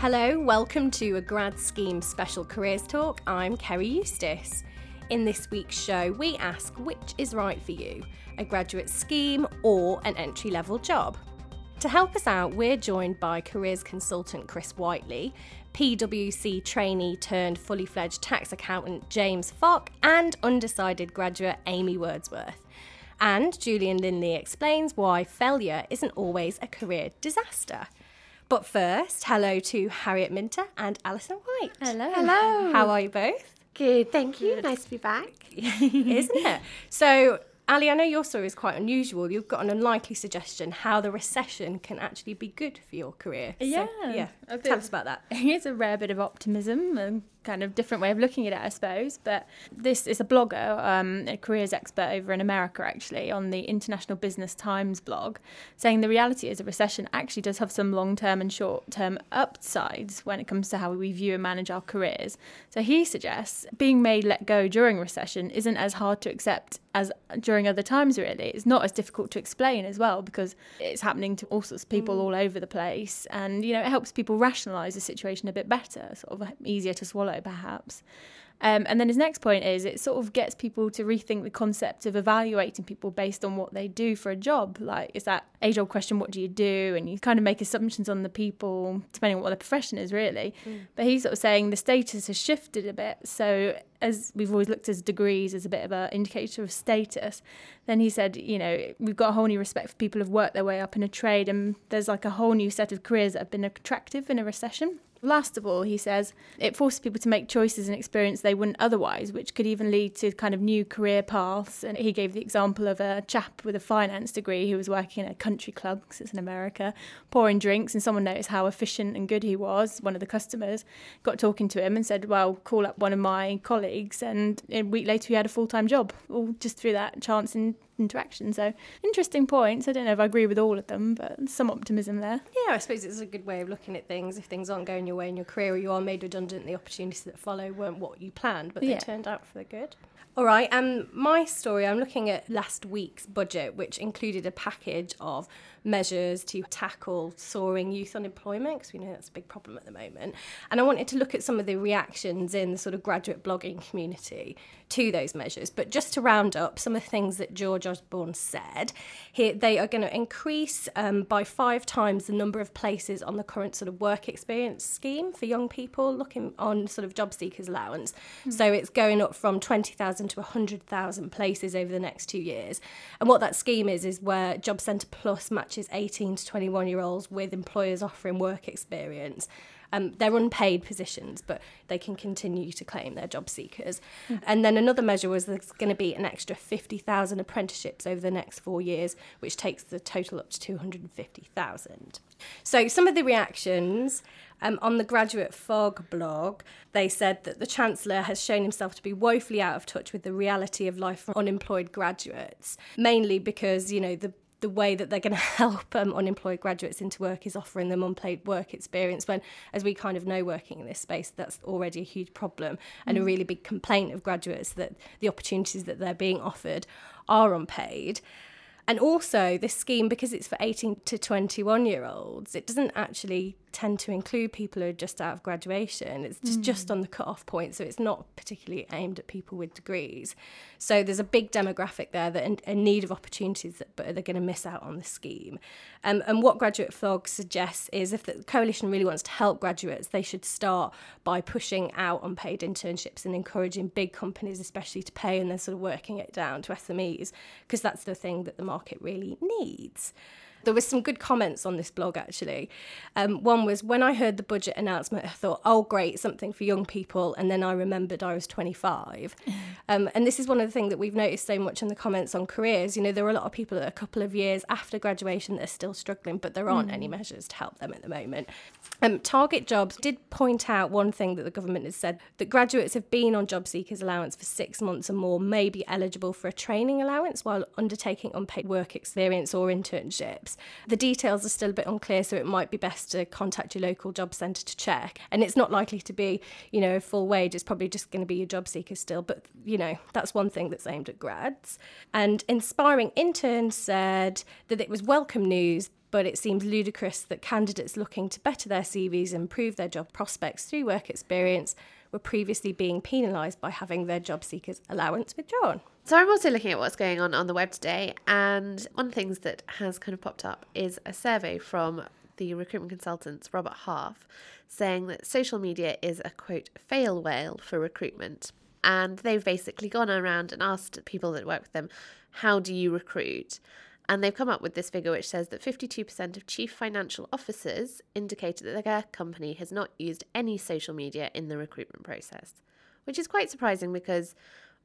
Hello, welcome to a grad scheme special careers talk. I'm Kerry Eustace. In this week's show, we ask which is right for you a graduate scheme or an entry level job. To help us out, we're joined by careers consultant Chris Whiteley, PwC trainee turned fully fledged tax accountant James Fock, and undecided graduate Amy Wordsworth. And Julian Linley explains why failure isn't always a career disaster. But first, hello to Harriet Minter and Alison White. Hello. Hello. How are you both? Good, thank you. Nice to be back. Isn't it? So, Ali, I know your story is quite unusual. You've got an unlikely suggestion how the recession can actually be good for your career. So, Yeah, yeah. bit Tell us about that. It's a rare bit of optimism and kind of different way of looking at it, I suppose. But this is a blogger, um, a careers expert over in America, actually, on the International Business Times blog, saying the reality is a recession actually does have some long term and short term upsides when it comes to how we view and manage our careers. So he suggests being made let go during recession isn't as hard to accept as during other times, really. It's not as difficult to explain as well because it's happening to all sorts of people all over the place. And, you know, it helps people rationalise the situation a bit better, sort of easier to swallow, perhaps. Um, and then his next point is it sort of gets people to rethink the concept of evaluating people based on what they do for a job. Like, is that age old question, what do you do? And you kind of make assumptions on the people depending on what their profession is, really. But he's sort of saying the status has shifted a bit. So, as we've always looked at degrees as a bit of an indicator of status, then he said, you know, we've got a whole new respect for people who've worked their way up in a trade, and there's like a whole new set of careers that have been attractive in a recession. Last of all, he says, it forces people to make choices and experience they wouldn't otherwise, which could even lead to kind of new career paths. And he gave the example of a chap with a finance degree who was working in a country club, because it's in America, pouring drinks, and someone noticed how efficient and good he was. One of the customers got talking to him and said, Well, call up one of my colleagues. And a week later, he had a full time job, all just through that chance and interaction. So, interesting points. I don't know if I agree with all of them, but some optimism there. Yeah, I suppose it's a good way of looking at things. If things aren't going your way in your career or you are made redundant, the opportunities that follow weren't what you planned, but they Yeah. turned out for the good. All right, um, my story, I'm looking at last week's budget, which included a package of measures to tackle soaring youth unemployment, because we know that's a big problem at the moment. And I wanted to look at some of the reactions in the sort of graduate blogging community to those measures. But just to round up some of the things that George Osborne said, here they are going to increase um, by five times the number of places on the current sort of work experience scheme for young people looking on sort of job seekers allowance. So it's going up from 20,000 to 100,000 places over the next two years. And what that scheme is, is where Job Centre Plus matches 18 to 21 year olds with employers offering work experience. Um, they're unpaid positions, but they can continue to claim they're job seekers. And then another measure was there's going to be an extra 50,000 apprenticeships over the next four years, which takes the total up to 250,000. So, some of the reactions um, on the Graduate Fog blog, they said that the Chancellor has shown himself to be woefully out of touch with the reality of life for unemployed graduates, mainly because, you know, the the way that they're going to help um, unemployed graduates into work is offering them unpaid work experience when as we kind of know working in this space that's already a huge problem and a really big complaint of graduates that the opportunities that they're being offered are unpaid and also this scheme because it's for 18 to 21 year olds it doesn't actually tend to include people who are just out of graduation. It's just, just on the cut-off point so it's not particularly aimed at people with degrees. So there's a big demographic there that in, in need of opportunities that but they're going to miss out on the scheme. Um, and what Graduate Fog suggests is if the coalition really wants to help graduates they should start by pushing out unpaid internships and encouraging big companies especially to pay and then sort of working it down to SMEs because that's the thing that the market really needs there was some good comments on this blog actually. Um, one was when I heard the budget announcement, I thought, oh, great, something for young people. And then I remembered I was 25. Um, and this is one of the things that we've noticed so much in the comments on careers. You know, there are a lot of people that a couple of years after graduation that are still struggling, but there aren't any measures to help them at the moment. Um, Target Jobs did point out one thing that the government has said that graduates have been on job seekers allowance for six months or more may be eligible for a training allowance while undertaking unpaid work experience or internships. The details are still a bit unclear, so it might be best to contact your local job centre to check. And it's not likely to be, you know, full wage. It's probably just going to be your job seeker still. But, you know, that's one thing that's aimed at grads. And Inspiring Interns said that it was welcome news but it seems ludicrous that candidates looking to better their CVs and improve their job prospects through work experience were previously being penalised by having their job seekers allowance withdrawn. So I'm also looking at what's going on on the web today, and one of the things that has kind of popped up is a survey from the recruitment consultants Robert Half saying that social media is a quote fail whale for recruitment. And they've basically gone around and asked people that work with them, how do you recruit? And they've come up with this figure which says that 52% of chief financial officers indicated that their company has not used any social media in the recruitment process, which is quite surprising because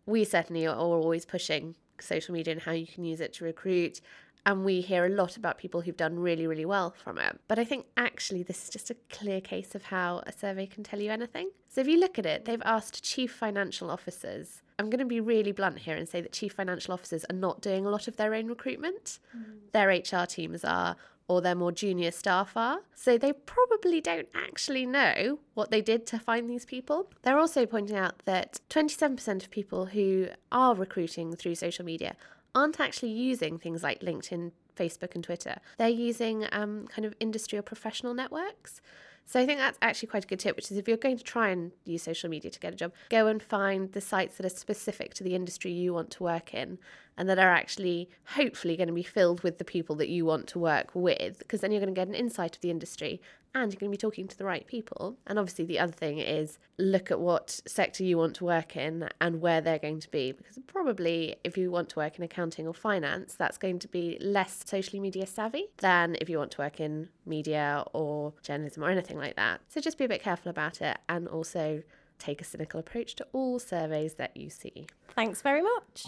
we certainly are always pushing social media and how you can use it to recruit. And we hear a lot about people who've done really, really well from it. But I think actually this is just a clear case of how a survey can tell you anything. So if you look at it, they've asked chief financial officers. I'm going to be really blunt here and say that chief financial officers are not doing a lot of their own recruitment. Mm. Their HR teams are, or their more junior staff are. So they probably don't actually know what they did to find these people. They're also pointing out that 27% of people who are recruiting through social media aren't actually using things like LinkedIn, Facebook, and Twitter. They're using um, kind of industry or professional networks. So I think that's actually quite a good tip, which is if you're going to try and use social media to get a job, go and find the sites that are specific to the industry you want to work in and that are actually hopefully going to be filled with the people that you want to work with, because then you're going to get an insight of the industry and you're going to be talking to the right people. And obviously, the other thing is look at what sector you want to work in and where they're going to be, because probably if you want to work in accounting or finance, that's going to be less socially media savvy than if you want to work in media or journalism or anything like that. So just be a bit careful about it and also take a cynical approach to all surveys that you see. Thanks very much.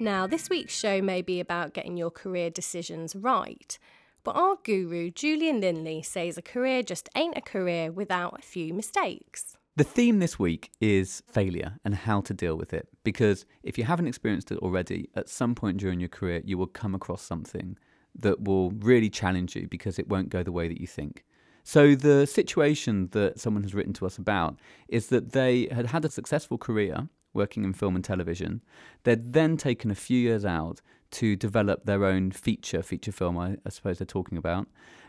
Now, this week's show may be about getting your career decisions right, but our guru, Julian Linley, says a career just ain't a career without a few mistakes. The theme this week is failure and how to deal with it. Because if you haven't experienced it already, at some point during your career, you will come across something that will really challenge you because it won't go the way that you think. So, the situation that someone has written to us about is that they had had a successful career working in film and television. They'd then taken a few years out to develop their own feature, feature film, I, I, suppose they're talking about.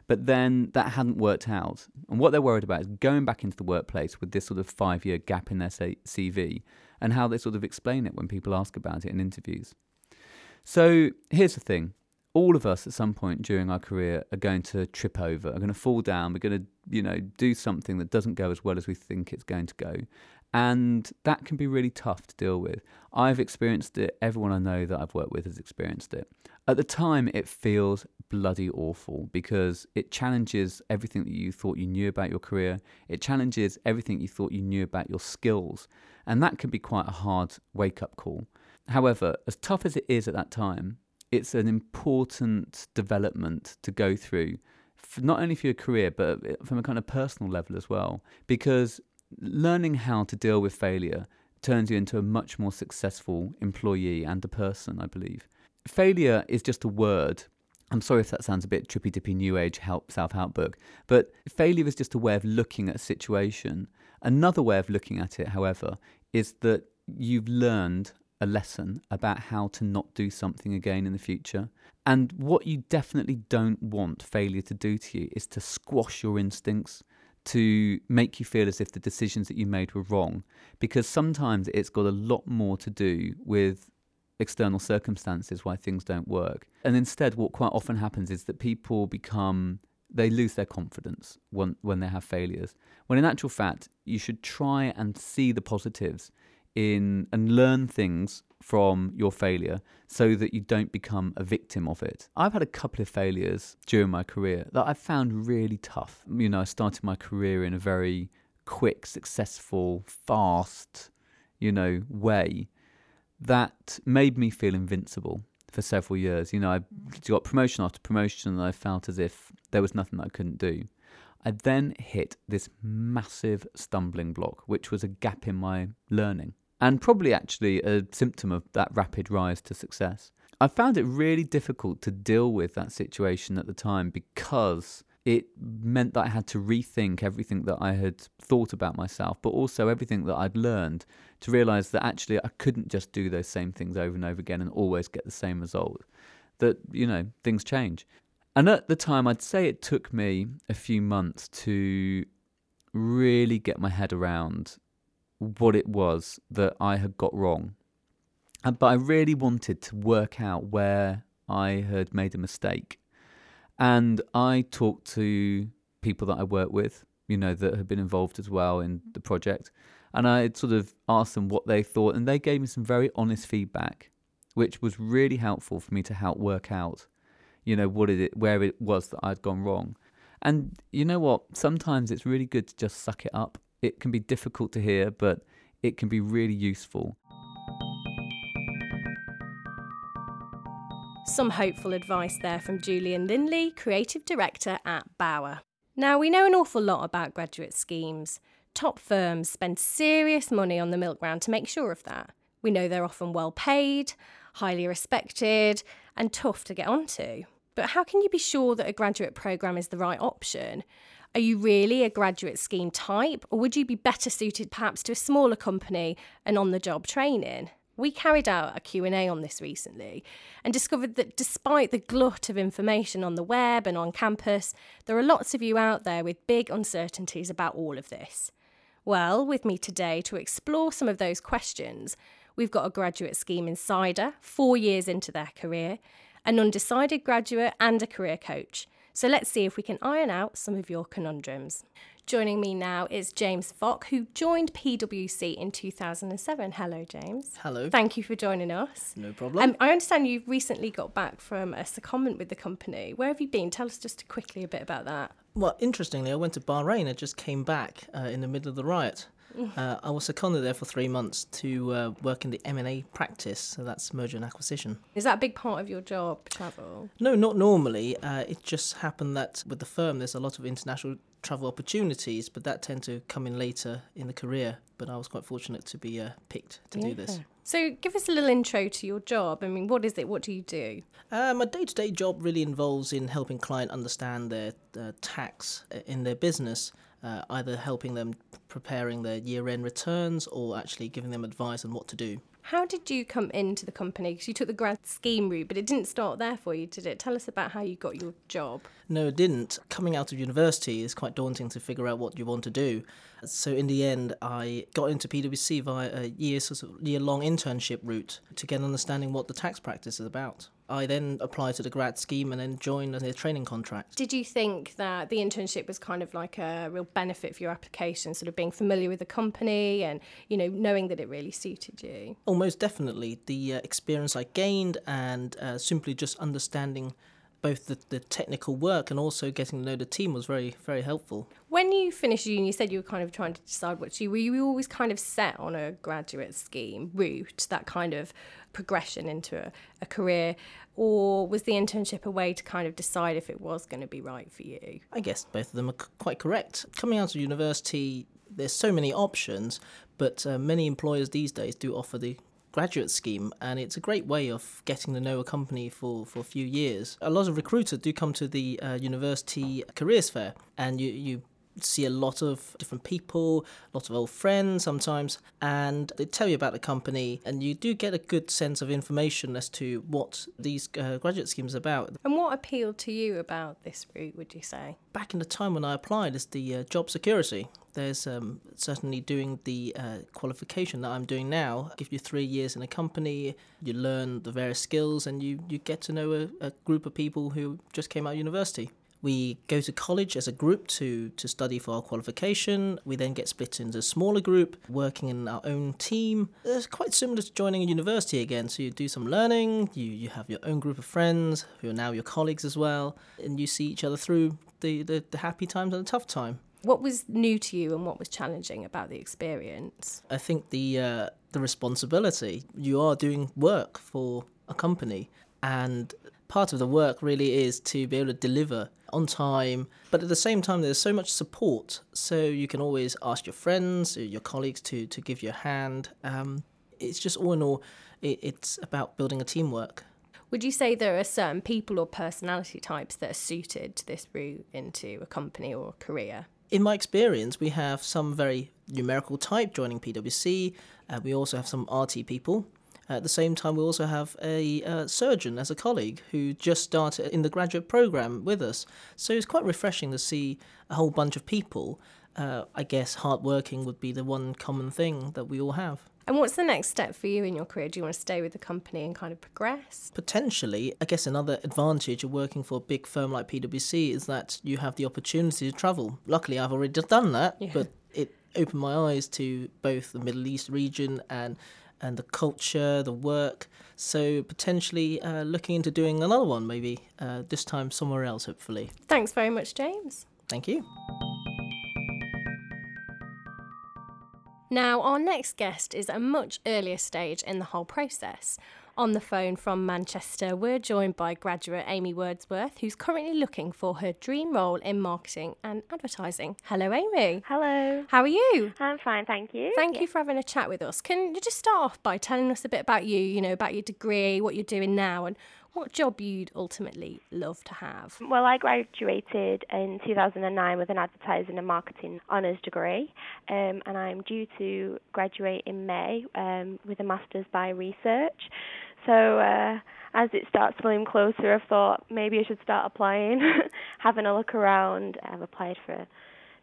But then that hadn't worked out. And what they're worried about is going back into the workplace with this sort of five year gap in their CV and how they sort of explain it when people ask about it in interviews. So here's the thing all of us at some point during our career are going to trip over, are going to fall down, we're going to, you know, do something that doesn't go as well as we think it's going to go. And that can be really tough to deal with. I've experienced it. Everyone I know that I've worked with has experienced it. At the time, it feels bloody awful because it challenges everything that you thought you knew about your career. It challenges everything you thought you knew about your skills. And that can be quite a hard wake up call. However, as tough as it is at that time, it's an important development to go through, not only for your career, but uh, from a kind of personal level as well. Because learning how to deal with failure turns you into a much more successful employee and a person, I believe. Failure is just a word. I'm sorry if that sounds a bit trippy dippy new age help self help book, but failure is just a way of looking at a situation. Another way of looking at it, however, is that you've learned a lesson about how to not do something again in the future. And what you definitely don't want failure to do to you is to squash your instincts, to make you feel as if the decisions that you made were wrong because sometimes it's got a lot more to do with external circumstances why things don't work. And instead, what quite often happens is that people become, they lose their confidence when, when they have failures. When in actual fact, you should try and see the positives in and learn things from your failure so that you don't become a victim of it. I've had a couple of failures during my career that I found really tough. You know, I started my career in a very quick, successful, fast, you know, way that made me feel invincible for several years. You know, I got promotion after promotion and I felt as if there was nothing I couldn't do. I then hit this massive stumbling block, which was a gap in my learning and probably actually a symptom of that rapid rise to success. I found it really difficult to deal with that situation at the time because it meant that I had to rethink everything that I had thought about myself, but also everything that I'd learned to realize that actually I couldn't just do those same things over and over again and always get the same result. That, you know, things change. And at the time, I'd say it took me a few months to really get my head around what it was that I had got wrong. Uh, but I really wanted to work out where I had made a mistake. And I talked to people that I work with, you know, that had been involved as well in the project. And I sort of asked them what they thought, and they gave me some very honest feedback, which was really helpful for me to help work out, you know, what it where it was that I'd gone wrong. And you know what? Sometimes it's really good to just suck it up. It can be difficult to hear, but it can be really useful. Some hopeful advice there from Julian Linley, Creative Director at Bauer. Now, we know an awful lot about graduate schemes. Top firms spend serious money on the milk round to make sure of that. We know they're often well paid, highly respected, and tough to get onto. But how can you be sure that a graduate programme is the right option? Are you really a graduate scheme type, or would you be better suited perhaps to a smaller company and on the job training? We carried out a Q&A on this recently and discovered that despite the glut of information on the web and on campus, there are lots of you out there with big uncertainties about all of this. Well, with me today to explore some of those questions, we've got a graduate scheme insider, four years into their career, an undecided graduate, and a career coach. So let's see if we can iron out some of your conundrums. Joining me now is James Fock, who joined PwC in 2007. Hello, James. Hello. Thank you for joining us. No problem. Um, I understand you've recently got back from a secondment with the company. Where have you been? Tell us just quickly a bit about that. well, interestingly, I went to Bahrain. I just came back uh, in the middle of the riot. Uh, I was seconded there for three months to uh, work in the M&A practice, so that's merger and acquisition. Is that a big part of your job, travel? No, not normally. Uh, it just happened that with the firm, there's a lot of international travel opportunities, but that tend to come in later in the career. But I was quite fortunate to be uh, picked to do this. So give us a little intro to your job. I mean, what is it? What do you do? Uh, my day-to-day job really involves in helping client understand their uh, tax in their business, uh, either helping them preparing their year-end returns or actually giving them advice on what to do. How did you come into the company? Because you took the grad scheme route, but it didn't start there for you, did it? Tell us about how you got your job. No, it didn't. Coming out of university is quite daunting to figure out what you want to do. So in the end, I got into PwC via a year sort of year-long internship route to get an understanding what the tax practice is about. I then applied to the grad scheme and then joined their training contract. Did you think that the internship was kind of like a real benefit for your application, sort of being familiar with the company and, you know, knowing that it really suited you? Almost definitely. The uh, experience I gained and uh, simply just understanding both the, the technical work and also getting to know the team was very, very helpful. When you finished uni, you said you were kind of trying to decide what to do. Were you always kind of set on a graduate scheme route, that kind of progression into a, a career? Or was the internship a way to kind of decide if it was going to be right for you? I guess both of them are c- quite correct. Coming out of university, there's so many options, but uh, many employers these days do offer the graduate scheme and it's a great way of getting to know a company for, for a few years. A lot of recruiters do come to the uh, university careers fair and you, you see a lot of different people, a lot of old friends sometimes, and they tell you about the company, and you do get a good sense of information as to what these uh, graduate schemes are about. And what appealed to you about this route, would you say? Back in the time when I applied, is the uh, job security. There's um, certainly doing the uh, qualification that I'm doing now. Give you three years in a company, you learn the various skills, and you, you get to know a, a group of people who just came out of university. We go to college as a group to, to study for our qualification. We then get split into a smaller group, working in our own team. It's quite similar to joining a university again. So you do some learning, you, you have your own group of friends who are now your colleagues as well, and you see each other through the, the, the happy times and the tough time. What was new to you and what was challenging about the experience? I think the uh, the responsibility. You are doing work for a company, and part of the work really is to be able to deliver on time. But at the same time, there's so much support, so you can always ask your friends, or your colleagues to to give you a hand. Um, it's just all in all, it, it's about building a teamwork. Would you say there are certain people or personality types that are suited to this route into a company or a career? In my experience, we have some very numerical type joining PwC. Uh, we also have some RT people. At the same time, we also have a uh, surgeon as a colleague who just started in the graduate program with us. So it's quite refreshing to see a whole bunch of people. Uh, I guess hardworking would be the one common thing that we all have. And what's the next step for you in your career? Do you want to stay with the company and kind of progress? Potentially, I guess another advantage of working for a big firm like PwC is that you have the opportunity to travel. Luckily, I've already done that, Yeah. but it opened my eyes to both the Middle East region and and the culture, the work. So potentially uh, looking into doing another one, maybe uh, this time somewhere else, hopefully. Thanks very much, James. Thank you. Now, our next guest is a much earlier stage in the whole process. On the phone from Manchester, we're joined by graduate Amy Wordsworth, who's currently looking for her dream role in marketing and advertising. Hello, Amy. Hello. How are you? I'm fine, thank you. Thank you for having a chat with us. Can you just start off by telling us a bit about you, you know, about your degree, what you're doing now, and what job you'd ultimately love to have? Well, I graduated in 2009 with an advertising and marketing honours degree, um, and I'm due to graduate in May um, with a master's by research. So, uh, as it starts to loom closer, I've thought maybe I should start applying, having a look around. I've applied for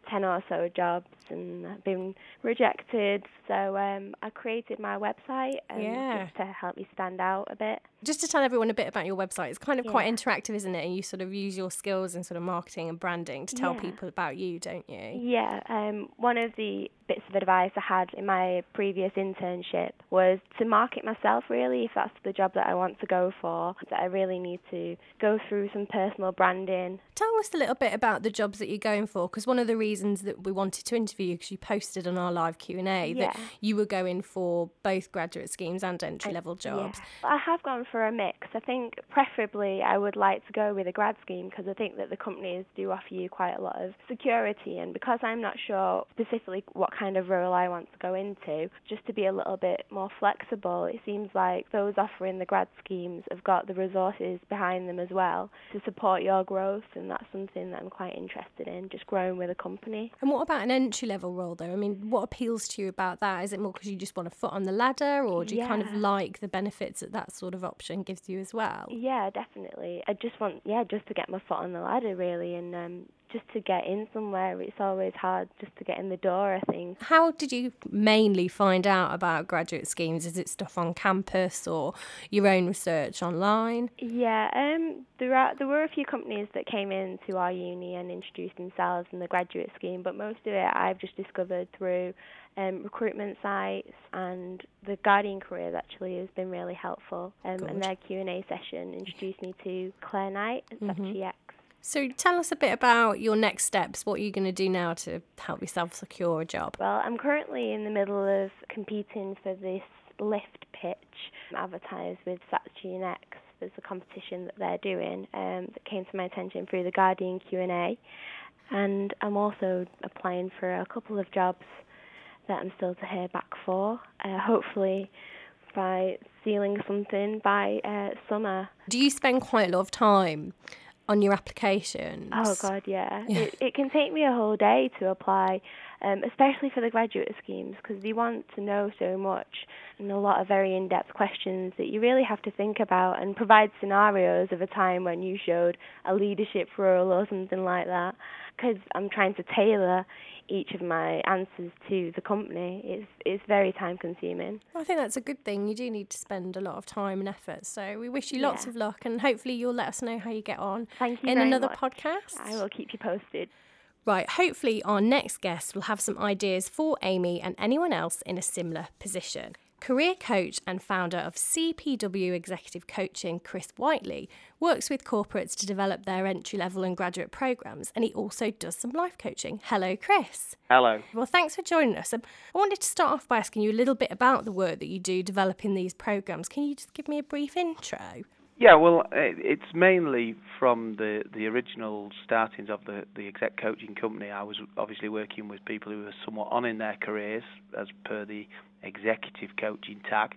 10 or so jobs and I've been rejected. So um, I created my website um, Yeah. just to help me stand out a bit. Just to tell everyone a bit about your website, it's kind of quite interactive, isn't it? And you sort of use your skills in sort of marketing and branding to tell Yeah. people about you, don't you? Yeah, um, one of the bits of advice I had in my previous internship was to market myself, really, if that's the job that I want to go for, that I really need to go through some personal branding. Tell us a little bit about the jobs that you're going for, because one of the reasons that we wanted to interview you, because you posted on our live Q and A that you were going for both graduate schemes and entry level jobs. Yeah. I have gone for a mix. I think preferably I would like to go with a grad scheme because I think that the companies do offer you quite a lot of security. And because I'm not sure specifically what kind of role I want to go into, just to be a little bit more flexible, it seems like those offering the grad schemes have got the resources behind them as well to support your growth. And that's something that I'm quite interested in, just growing with a company. And what about an entry level role, though? I mean, what appeals to you about that? Is it more because you just want a foot on the ladder, or do you kind of like the benefits that that sort of option gives you as well? Yeah, definitely. I just want, yeah, just to get my foot on the ladder, really, and um, just to get in somewhere. It's always hard just to get in the door, I think. How did you mainly find out about graduate schemes? Is it stuff on campus or your own research online? Yeah, um, there are there were a few companies that came into our uni and introduced themselves in the graduate scheme, but most of it I've just discovered through um, recruitment sites and the Guardian Careers actually has been really helpful. Um, and their Q and A session introduced me to Claire Knight FGX. So tell us a bit about your next steps. What are you going to do now to help yourself secure a job? Well, I'm currently in the middle of competing for this lift pitch advertised with Saatchi X. There's a competition that they're doing um, that came to my attention through the Guardian Q&A. And I'm also applying for a couple of jobs that I'm still to hear back for. Uh, hopefully by sealing something by uh, summer. Do you spend quite a lot of time on your applications? Oh God, yeah. Yeah. It, it can take me a whole day to apply, um, especially for the graduate schemes, because they want to know so much and a lot of very in-depth questions that you really have to think about and provide scenarios of a time when you showed a leadership role or something like that. Because I'm trying to tailor each of my answers to the company. It's it's very time consuming. I think that's a good thing. You do need to spend a lot of time and effort. So we wish you lots Yeah. of luck and hopefully you'll let us know how you get on Thank you in another much. podcast. I will keep you posted. Right, hopefully our next guest will have some ideas for Amy and anyone else in a similar position. Career coach and founder of CPW Executive Coaching, Chris Whiteley, works with corporates to develop their entry level and graduate programs, and he also does some life coaching. Hello, Chris. Hello. Well, thanks for joining us. Um, I wanted to start off by asking you a little bit about the work that you do developing these programs. Can you just give me a brief intro? Yeah, well, it's mainly from the, the original startings of the, the exec coaching company. I was obviously working with people who were somewhat on in their careers, as per the executive coaching tag.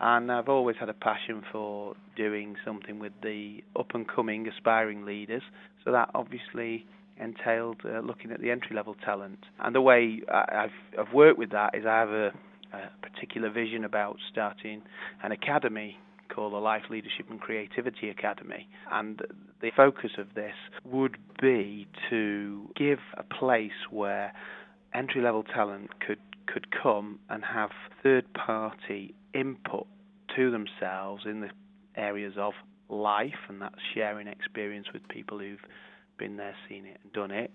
And I've always had a passion for doing something with the up and coming aspiring leaders. So that obviously entailed uh, looking at the entry level talent. And the way I've, I've worked with that is I have a, a particular vision about starting an academy called the Life Leadership and Creativity Academy. And the focus of this would be to give a place where entry level talent could could come and have third party input to themselves in the areas of life and that's sharing experience with people who've been there, seen it and done it.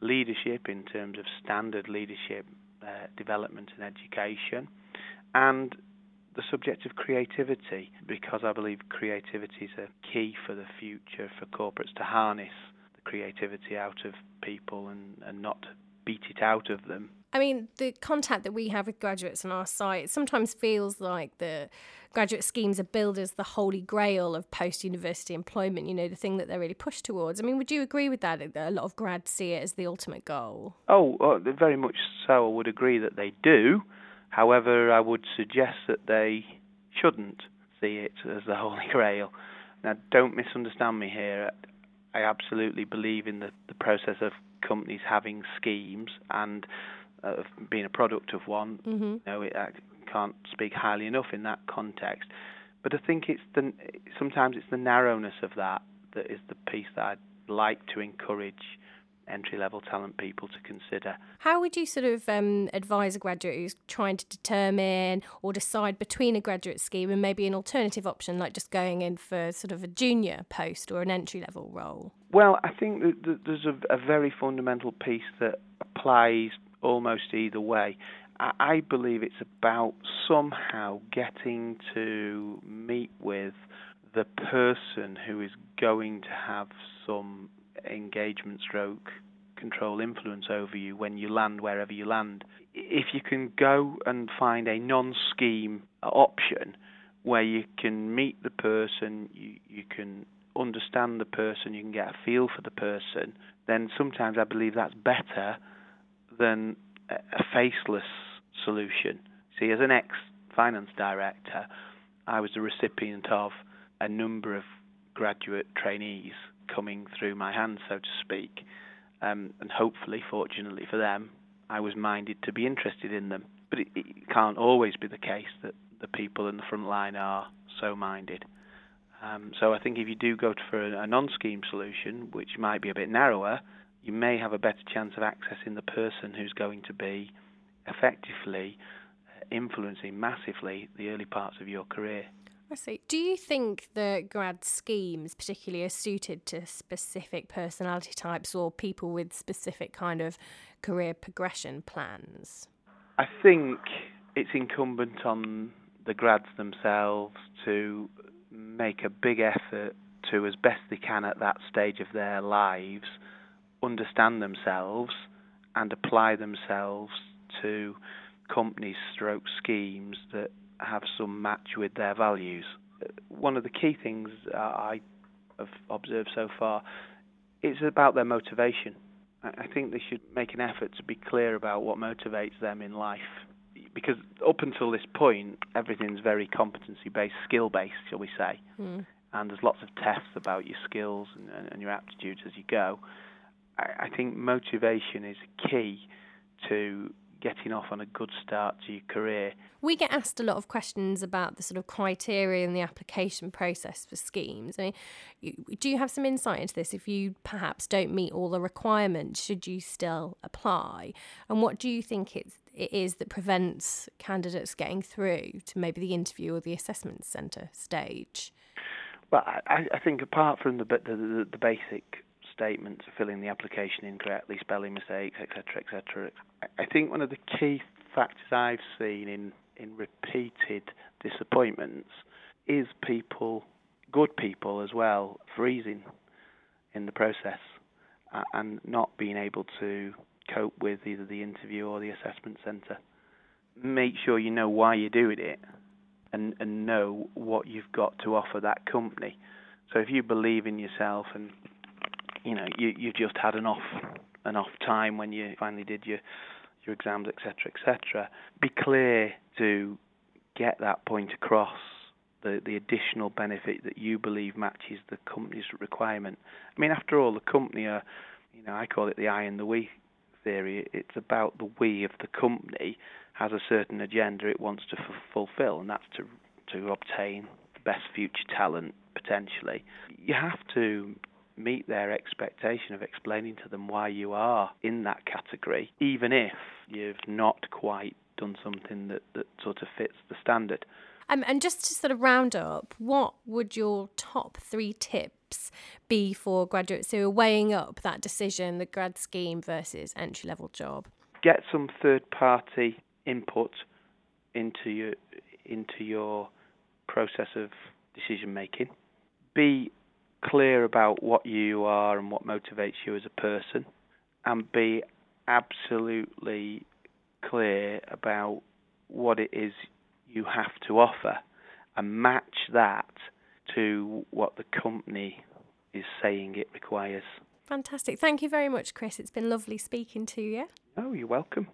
Leadership in terms of standard leadership uh, development and education and the subject of creativity because I believe creativity is a key for the future for corporates to harness the creativity out of people and, and not beat it out of them. I mean, the contact that we have with graduates on our site sometimes feels like the graduate schemes are billed as the holy grail of post university employment, you know, the thing that they're really pushed towards. I mean, would you agree with that? That a lot of grads see it as the ultimate goal? Oh, well, very much so. I would agree that they do. However, I would suggest that they shouldn't see it as the Holy Grail. Now, don't misunderstand me here. I absolutely believe in the, the process of companies having schemes and uh, being a product of one. Mm-hmm. You know, it, I can't speak highly enough in that context. But I think it's the sometimes it's the narrowness of that that is the piece that I'd like to encourage entry level talent people to consider. How would you sort of um, advise a graduate who's trying to determine or decide between a graduate scheme and maybe an alternative option, like just going in for sort of a junior post or an entry level role? Well, I think that there's a, a very fundamental piece that applies almost either way. I believe it's about somehow getting to meet with the person who is going to have some engagement stroke control influence over you when you land wherever you land. If you can go and find a non scheme option where you can meet the person, you, you can understand the person, you can get a feel for the person, then sometimes I believe that's better than a faceless solution. See, as an ex finance director, I was the recipient of a number of graduate trainees coming through my hands, so to speak. Um, and hopefully, fortunately for them, I was minded to be interested in them. But it, it can't always be the case that the people in the front line are so minded. Um, so I think if you do go for a, non-scheme solution, which might be a bit narrower, you may have a better chance of accessing the person who's going to be effectively uh, influencing massively the early parts of your career. I see. Do you think the grad schemes particularly are suited to specific personality types or people with specific kind of career progression plans? I think it's incumbent on the grads themselves to make a big effort to, as best they can at that stage of their lives, understand themselves and apply themselves to companies stroke schemes that have some match with their values. One of the key things I have observed so far is about their motivation. I think they should make an effort to be clear about what motivates them in life. Because up until this point, everything's very competency based, skill based, shall we say. Mm. And there's lots of tests about your skills and, and your aptitudes as you go. I, I think motivation is key to getting off on a good start to your career. We get asked a lot of questions about the sort of criteria and the application process for schemes. I mean, do you have some insight into this? If you perhaps don't meet all the requirements, should you still apply? And what do you think it's, it is that prevents candidates getting through to maybe the interview or the assessment centre stage? Well, I, I think apart from the, the, the, the basic statements, filling the application incorrectly, spelling mistakes, etc., etc. I think one of the key factors I've seen in in repeated disappointments is people, good people as well, freezing in the process and not being able to cope with either the interview or the assessment centre. Make sure you know why you're doing it and, and know what you've got to offer that company. So if you believe in yourself and you know you you've just had an off an off time when you finally did your your exams etc etc be clear to get that point across. The, the additional benefit that you believe matches the company's requirement. I mean, after all, the company are, you know, I call it the I and the we theory. It's about the we of the company has a certain agenda it wants to f- fulfill, and that's to to obtain the best future talent potentially. You have to meet their expectation of explaining to them why you are in that category, even if you've not quite done something that, that sort of fits the standard. Um, and just to sort of round up, what would your top three tips be for graduates who are weighing up that decision, the grad scheme versus entry level job? Get some third party input into your into your process of decision making. Be clear about what you are and what motivates you as a person, and be absolutely clear about what it is you have to offer, and match that to what the company is saying it requires. Fantastic. Thank you very much, Chris. It's been lovely speaking to you. Oh, you're welcome.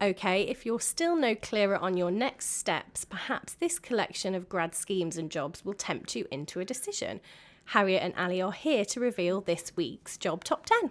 Okay, if you're still no clearer on your next steps, perhaps this collection of grad schemes and jobs will tempt you into a decision. Harriet and Ali are here to reveal this week's Job Top 10.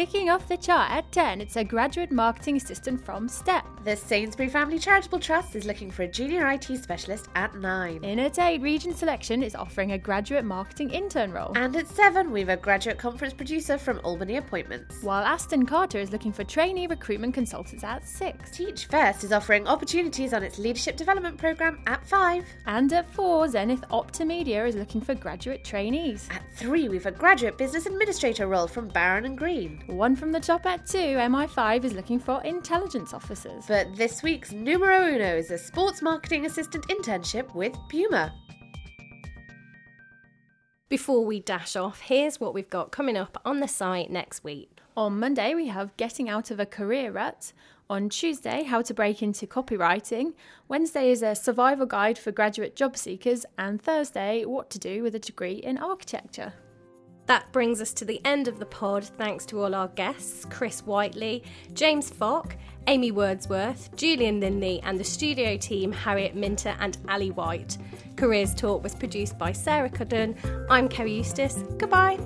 Kicking off the chart at 10, it's a graduate marketing assistant from STEP. The Sainsbury Family Charitable Trust is looking for a junior IT specialist at 9. In at 8, Region Selection is offering a graduate marketing intern role. And at 7, we've a graduate conference producer from Albany Appointments. While Aston Carter is looking for trainee recruitment consultants at 6. Teach First is offering opportunities on its leadership development program at 5. And at 4, Zenith Optimedia is looking for graduate trainees. At 3, we've a graduate business administrator role from Barron and Green. One from the top at 2, MI5 is looking for intelligence officers. But this week's numero uno is a sports marketing assistant internship with Puma. Before we dash off, here's what we've got coming up on the site next week. On Monday, we have Getting Out of a Career Rut. On Tuesday, How to Break into Copywriting. Wednesday is a survival guide for graduate job seekers. And Thursday, What to Do with a degree in architecture. That brings us to the end of the pod. Thanks to all our guests Chris Whiteley, James Fock, Amy Wordsworth, Julian Linley, and the studio team Harriet Minter and Ali White. Careers Talk was produced by Sarah Cudden. I'm Kerry Eustace. Goodbye.